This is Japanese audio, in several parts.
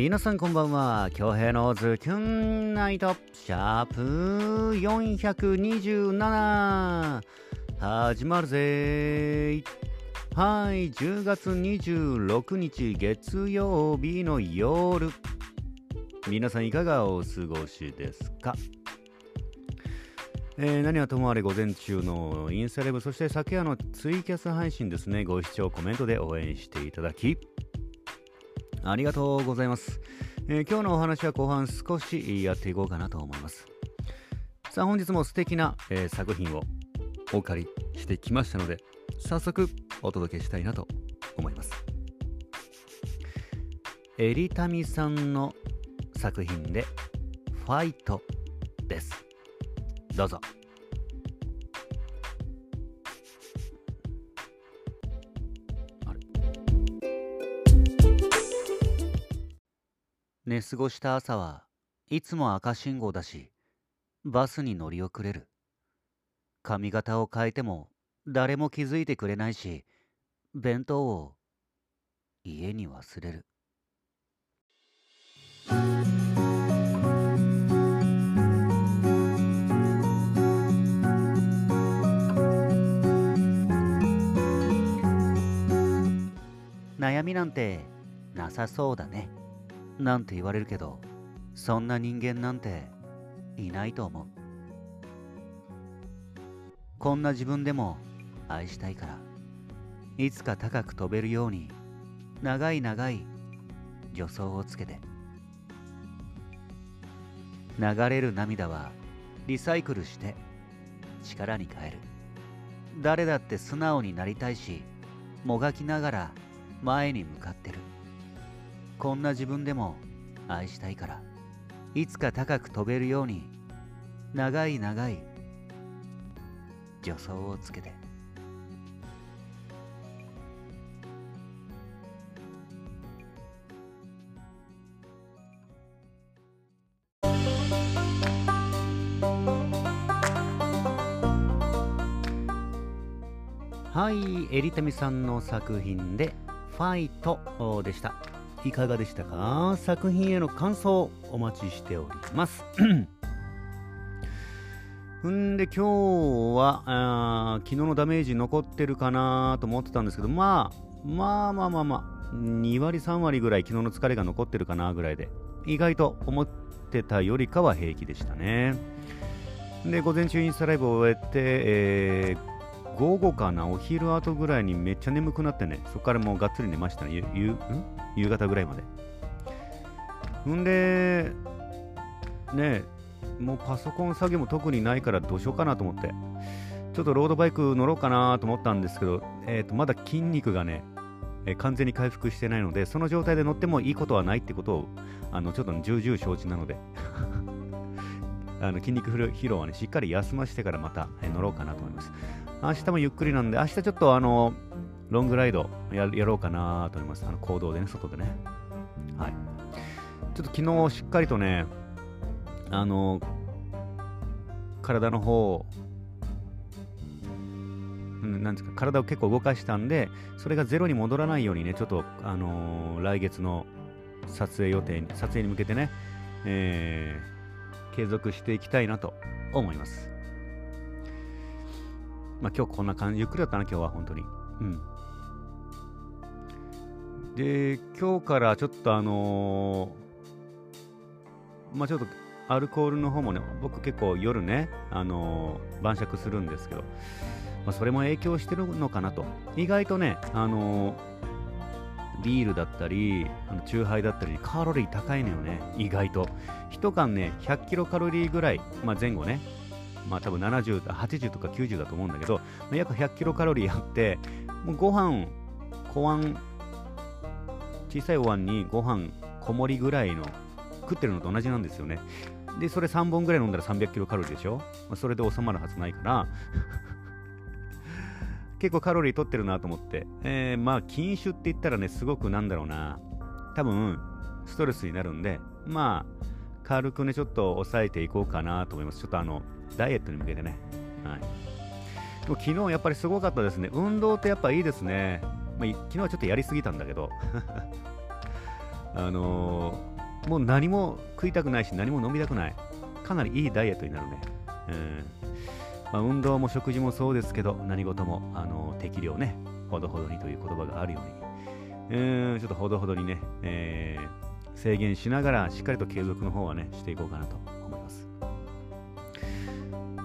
皆さんこんばんは。京平のズキュンナイトシャープ427始まるぜ。はい。10月26日月曜日の夜。皆さんいかがお過ごしですか？えー、何はともあれ午前中のインスタライブそして昨夜のツイキャス配信ですね。ご視聴コメントで応援していただき。ありがとうございます、えー、今日のお話は後半少しやっていこうかなと思います。さあ本日も素敵な、えー、作品をお借りしてきましたので早速お届けしたいなと思います。エリタミさんの作品でファイトです。どうぞ。寝過ごした朝はいつも赤信号だし、バスに乗り遅れる。髪型を変えても誰も気づいてくれないし、弁当を家に忘れる。悩みなんてなさそうだね。なんて言われるけど、そんな人間なんていないと思う。こんな自分でも愛したいから、いつか高く飛べるように、長い長い助走をつけて。流れる涙はリサイクルして力に変える。誰だって素直になりたいし、もがきながら前に向かってるこんな自分でも愛したいからいつか高く飛べるように長い長い助走をつけてはい、エリタミさんの作品でファイトでした。いかがでしたか？作品への感想お待ちしております。んで今日はあ昨日のダメージ残ってるかなと思ってたんですけど、まあ、まあまあまあまあ、2割3割ぐらい昨日の疲れが残ってるかなぐらいで、意外と思ってたよりかは平気でしたね。で、午前中インスタライブを終えて、えー午後かな、お昼後ぐらいにめっちゃ眠くなってね、そこからもうがっつり寝ましたね、夕夕方ぐらいまで。んで、ねもうパソコン作業も特にないからどうしようかなと思って、ちょっとロードバイク乗ろうかなと思ったんですけど、えー、とまだ筋肉がね、えー、完全に回復してないので、その状態で乗ってもいいことはないってことを、あのちょっと重々承知なので あの筋肉疲労はね、しっかり休ませてからまた、え、乗ろうかなと思います。明日もゆっくりなんで、明日ちょっとあの、ロングライドやろうかなと思います。あの行動でね、外でね。はい。ちょっと昨日しっかりとね、あの、体の方、なんですか、体を結構動かしたんで、それがゼロに戻らないようにね、ちょっと、あのー、来月の撮影予定に、撮影に向けてね、えー、継続していきたいなと思います。まあ今日こんな感じ、ゆっくりだったな、今日は本当に。うん。で、今日からちょっとあのー、まあちょっとアルコールの方もね、僕結構夜ね、あのー、晩酌するんですけど、まあ、それも影響してるのかなと。意外とね、あのー、ビールだったり、あのチューハイだったり、カロリー高いのよね、意外と。1缶ね、100キロカロリーぐらい、まあ、前後ね、まあ多分70、80とか90だと思うんだけど、まあ、約100キロカロリーあって、もうご飯、小碗、小さいお椀にご飯小盛りぐらいの食ってるのと同じなんですよね。で、それ3本ぐらい飲んだら300キロカロリーでしょ、まあ、それで収まるはずないから 結構カロリー取ってるなと思って、えー、まあ禁酒って言ったらね、すごくなんだろうな、多分ストレスになるんで、まあ軽くね、ちょっと抑えていこうかなと思います。ちょっとあの、ダイエットに向けてね。はい。でも昨日やっぱりすごかったですね。運動ってやっぱいいですね。まあ、昨日はちょっとやりすぎたんだけど。あのー、もう何も食いたくないし何も飲みたくない。かなりいいダイエットになるね、うん。まあ、運動も食事もそうですけど何事も、あのー、適量ね。ほどほどにという言葉があるように、うん、ちょっとほどほどにね、えー、制限しながらしっかりと継続の方はねしていこうかなと。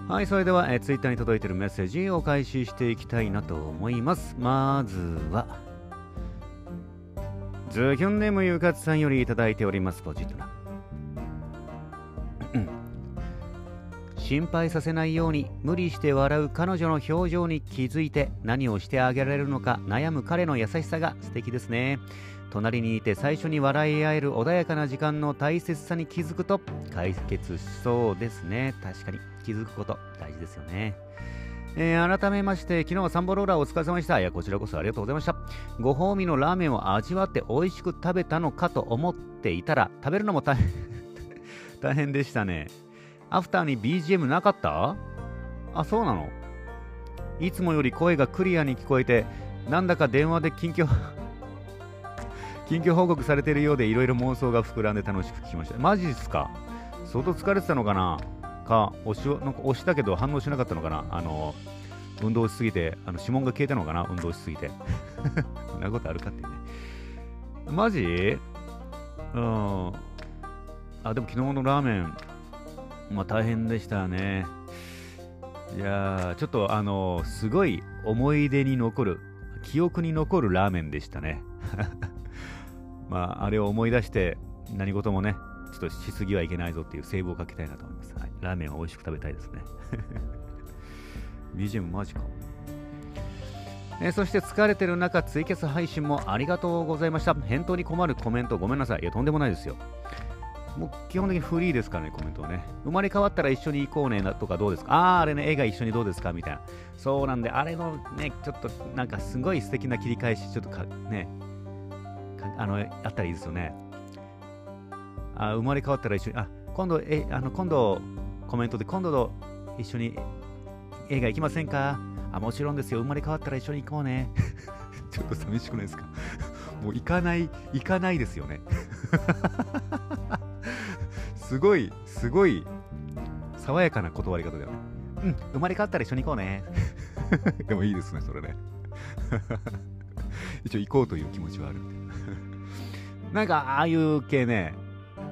はい、それでは、えー、ツイッターに届いているメッセージをお返ししていきたいなと思います。まずは、ズキョンネームゆかつさんよりいただいております、ポジットな。心配させないように無理して笑う彼女の表情に気づいて何をしてあげられるのか悩む彼の優しさが素敵ですね。隣にいて最初に笑い合える穏やかな時間の大切さに気づくと解決しそうですね。確かに。気づくこと大事ですよね。えー、改めまして、昨日はサンボローラーお疲れ様でした。いや、こちらこそありがとうございました。ご褒美のラーメンを味わって美味しく食べたのかと思っていたら、食べるのも大変 大変でしたね。アフターに BGM なかった？あ、そうなの？いつもより声がクリアに聞こえて、なんだか電話で近況近況報告されているようでいろいろ妄想が膨らんで楽しく聞きました。マジっすか？相当疲れてたのかな？か押しなんか押したけど反応しなかったのかな？あの運動しすぎてあの指紋が消えたのかな？運動しすぎて。そんなことあるかってね。マジ？うん。あでも昨日のラーメンまあ大変でしたねいやちょっとあのすごい思い出に残る記憶に残るラーメンでしたね まああれを思い出して何事もねちょっとしすぎはいけないぞっていうセーブをかけたいなと思います。はい、ラーメンは美味しく食べたいですね。BGM マジか。え、そして疲れてる中、ツイキャス配信もありがとうございました。返答に困るコメントごめんなさい。いや、とんでもないですよ。もう基本的にフリーですからね、コメントはね。生まれ変わったら一緒に行こうねとかどうですか？ああ、あれね、映画一緒にどうですか？みたいな。そうなんで、あれのね、ちょっとなんかすごい素敵な切り返し、ちょっとかね、あの、あったらいいですよね。あ生まれ変わったら一緒に、あ、今度、え、あの、今度、コメントで、今度一緒に映画行きませんか？あ、もちろんですよ。生まれ変わったら一緒に行こうね。ちょっと寂しくないですか？もう行かない、行かないですよね。すごい、すごい、爽やかな断り方だよね。うん、生まれ変わったら一緒に行こうね。でもいいですね、それね。一応行こうという気持ちはあるな。なんか、ああいう系ね、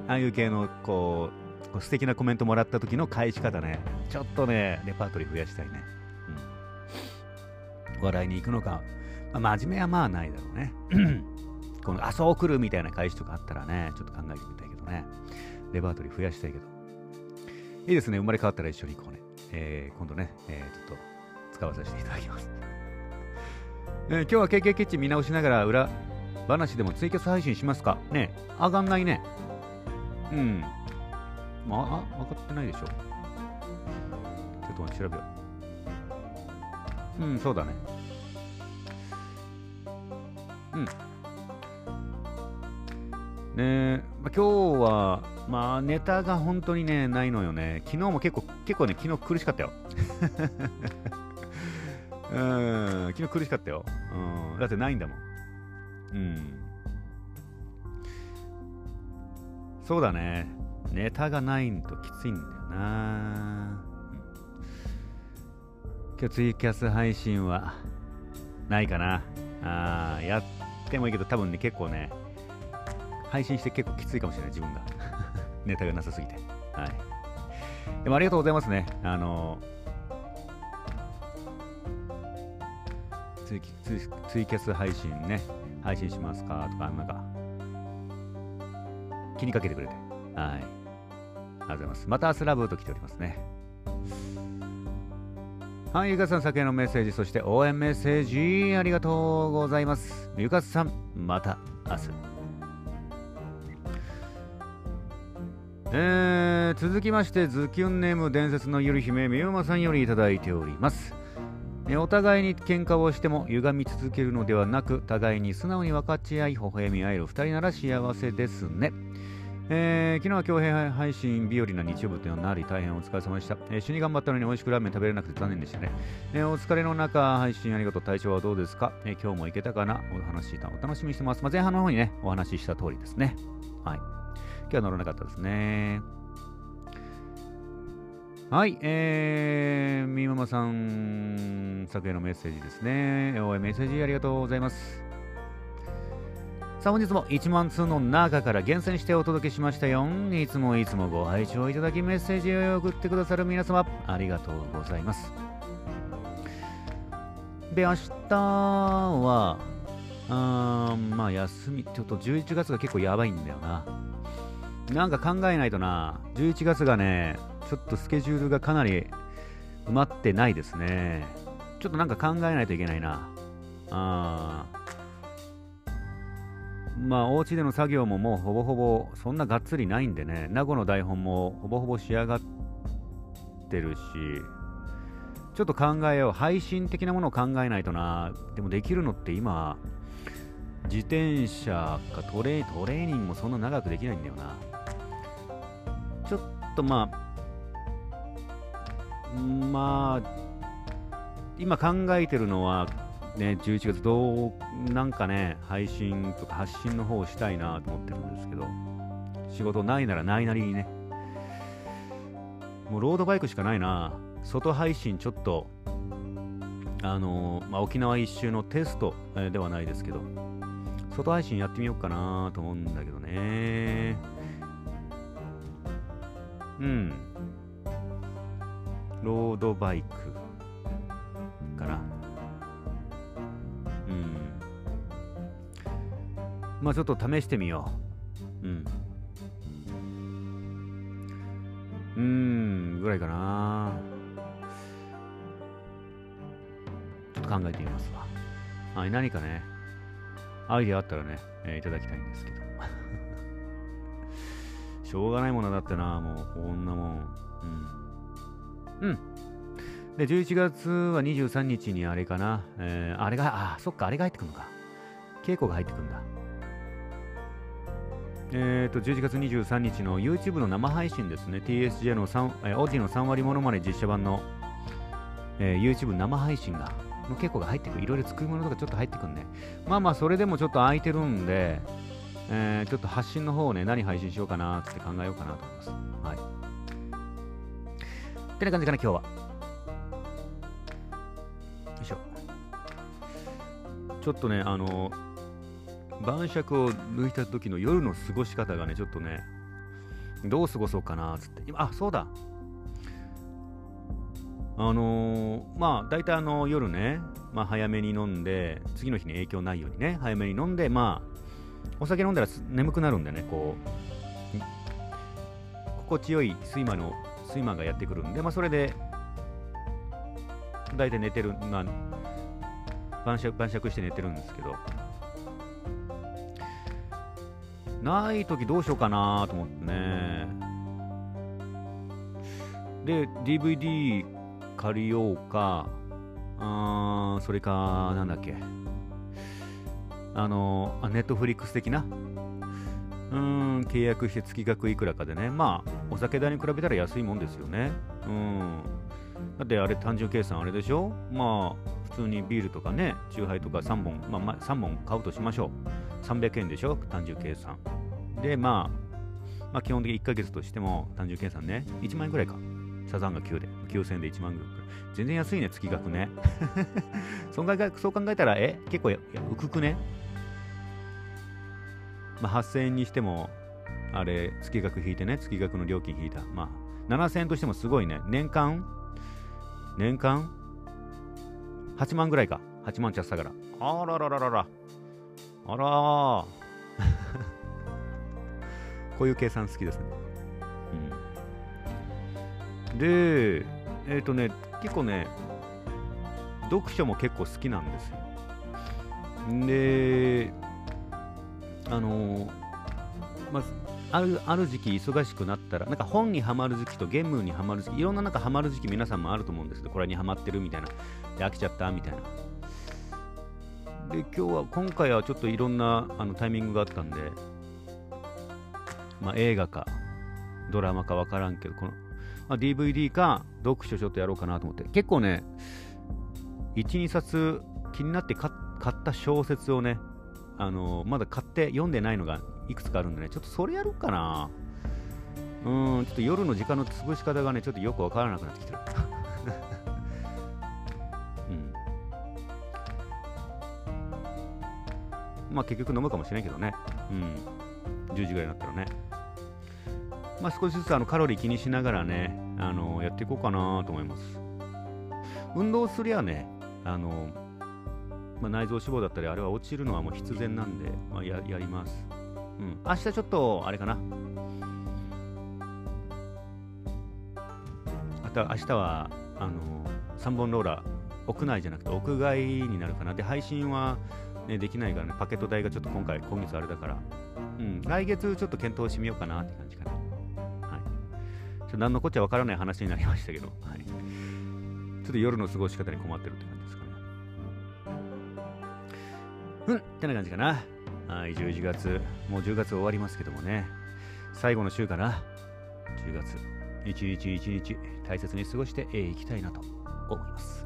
ああいう系のこう素敵なコメントもらった時の返し方ねちょっとねレパートリー増やしたいね、うん、笑いに行くのか、まあ、真面目はまあないだろうねこのあそう来るみたいな返しとかあったらねちょっと考えてみたいけどねレパートリー増やしたいけどいいですね生まれ変わったら一緒に行こうね、えー、今度ね、えー、ちょっと使わさせていただきますえー、今日は KK キッチン見直しながら裏話でもツイキャス配信しますか？ね上がんないねうん。まあ、分かってないでしょ。ちょっと待って、調べよう。うん、そうだね。うん。ね、まあ、今日は、まあ、ネタが本当にね、ないのよね。昨日も結構、結構ね、昨日苦しかったよ。うん、昨日苦しかったよ。うん、だってないんだもん。うん。そうだね。ネタがないときついんだよな、今日ツイキャス配信はないかな。ああやってもいいけど、多分ね、結構ね、配信して結構きついかもしれない、自分が。ネタがなさすぎて。はい。でもありがとうございますね。あのツイツイキャス配信ね、配信しますか？とか、なんか、気にかけてくれて。はい。ありがとうございます。また明日ラブと来ておりますね。はい、ゆかさん、酒のメッセージ、そして応援メッセージ、ありがとうございます。ゆかさん、また明日。えー、続きまして、ズキュンネーム伝説のゆる姫、みゆまさんよりいただいております。お互いに喧嘩をしても歪み続けるのではなく互いに素直に分かち合い微笑み合える2人なら幸せですねえー、昨日は強兵配信日和な日曜日というのになり大変お疲れ様でした。えー、主に頑張ったのに美味しくラーメン食べれなくて残念でしたね。えー、お疲れの中、配信ありがとう。体調はどうですか、えー、今日も行けたかな？お話した。お楽しみにしてます。まあ、前半の方にね、お話しした通りですね。はい。今日は乗らなかったですね。はい、えー、みーママさん、作へのメッセージですね。おい、メッセージありがとうございます。さあ本日も1万通の中から厳選してお届けしましたよ。いつもいつもご拝聴いただきメッセージを送ってくださる皆様、ありがとうございます。で、明日は、あまあ休み、ちょっと11月が結構やばいんだよな。なんか考えないとな、11月がね、ちょっとスケジュールがかなり埋まってないですね。ちょっとなんか考えないといけないな。あまあ、お家での作業ももうほぼほぼそんながっつりないんでね、名護の台本もほぼほぼ仕上がってるし、ちょっと考えよう。配信的なものを考えないとな。でもできるのって今、自転車かトレトレーニングもそんな長くできないんだよな。ちょっとまあ、まあ、今考えてるのは、ね、11月どう、なんかね、配信とか発信の方をしたいなと思ってるんですけど、仕事ないならないなりにね、もうロードバイクしかないな、外配信ちょっと、あの、まあ、沖縄一周のテスト、え、ではないですけど、外配信やってみようかなと思うんだけどね。うん。ロードバイクかな。うんまあちょっと試してみよう。うん。うーん、ぐらいかな。ちょっと考えてみますわ。はい、何かね、アイディアあったらね、えー、いただきたいんですけど。しょうがないものだってな、もう、こんなもん。うん。うん。で、11月は23日にあれかな。えー、あれが、あ、そっか、あれが入ってくるのか。稽古が入ってくるんだ。えーと、11月23日の YouTube の生配信ですね、TSJ の3、えー、オーディの3割ものまね実写版の、えー、YouTube 生配信が、の結構が入ってくる、いろいろ作り物とかちょっと入ってくるね。まあまあ、それでもちょっと空いてるんで、えー、ちょっと発信の方をね、何配信しようかなって考えようかなと思います。はい。ってな感じかな、今日は。よいしょ。ちょっとね、あの晩酌を抜いた時の夜の過ごし方がね、ちょっとね、どう過ごそうかな、つって。今、あ、そうだ。あのー、まあ、大体あの、夜ね、まあ、早めに飲んで、次の日に影響ないようにね、早めに飲んで、まあ、お酒飲んだら眠くなるんでね、こう、心地よい睡魔の、睡魔がやってくるんで、まあ、それで、大体寝てる、まあ、晩酌晩酌して寝てるんですけど、ない時どうしようかなと思ってね。で、DVD 借りようか、あそれか、なんだっけ。あの、ネットフリックス的な？うん、契約して月額いくらかでね。まあ、お酒代に比べたら安いもんですよね。うん。だってあれ単純計算あれでしょ？まあ、普通にビールとかね、チューハイとか3本、まあ、3本買うとしましょう。300円でしょ？単純計算。で、まあ、まあ、基本的に1ヶ月としても単純計算ね、1万円ぐらいか。サザンが9で、9000で1万ぐらい。全然安いね、月額ね。そう考えそう考えたら、え結構や浮くね。まあ、8000円にしても、あれ、月額引いてね、月額の料金引いた。まあ、7000円としてもすごいね。年間？年間 ?8 万ぐらいか。8万ちゃったから。あららららら。あら こういう計算好きですね。で、えっ、ー、とね、結構ね、読書も結構好きなんですよ。で、あのまあ、あるある時期忙しくなったら、なんか本にはまる時期とゲームにはまる時期、いろんななんかはまる時期皆さんもあると思うんですけど、これにはまってるみたいな、で飽きちゃったみたいな。で、今日は、今回はちょっといろんなあのタイミングがあったんで、まあ、映画かドラマか分からんけどこの、まあ、DVD か読書ちょっとやろうかなと思って。結構ね12冊気になって買った小説をねあのまだ買って読んでないのがいくつかあるんでねちょっとそれやろうかな。うんちょっと夜の時間の潰し方がねちょっとよく分からなくなってきてる。うん。まあ結局飲むかもしれんけどね。うん。10時ぐらいになったらね。まあ少しずつあのカロリー気にしながらねあのやっていこうかなと思います運動すりゃねあのまあ、内臓脂肪だったりあれは落ちるのはもう必然なんで、まあ、ややります。うん。明日ちょっと、あれかな。あと明日は、あの3本ローラー、屋内じゃなくて屋外になるかな。で、配信は、ね、できないからね、パケット代がちょっと今回、今月あれだから、うん、来月ちょっと検討してみようかなって感じかな。何のこっちゃわからない話になりましたけど、はい。ちょっと夜の過ごし方に困ってるって感じですかね。うんってな感じかな。はい、11月、もう10月終わりますけどもね、最後の週かな。10月、一日一日大切に過ごしていきたいなと思います。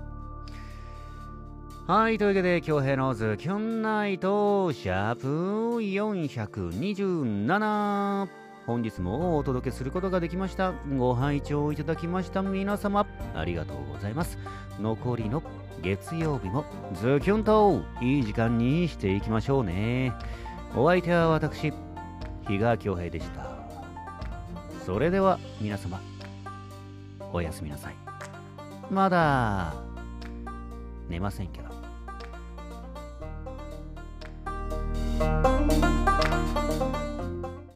はい、というわけで、京平のズキュンナイト、シャープ427。本日もお届けすることができました。ご拝聴いただきました皆様、ありがとうございます。残りの月曜日もズキュンといい時間にしていきましょうね。お相手は私、比嘉恭平でした。それでは皆様、おやすみなさい。まだ寝ませんけど。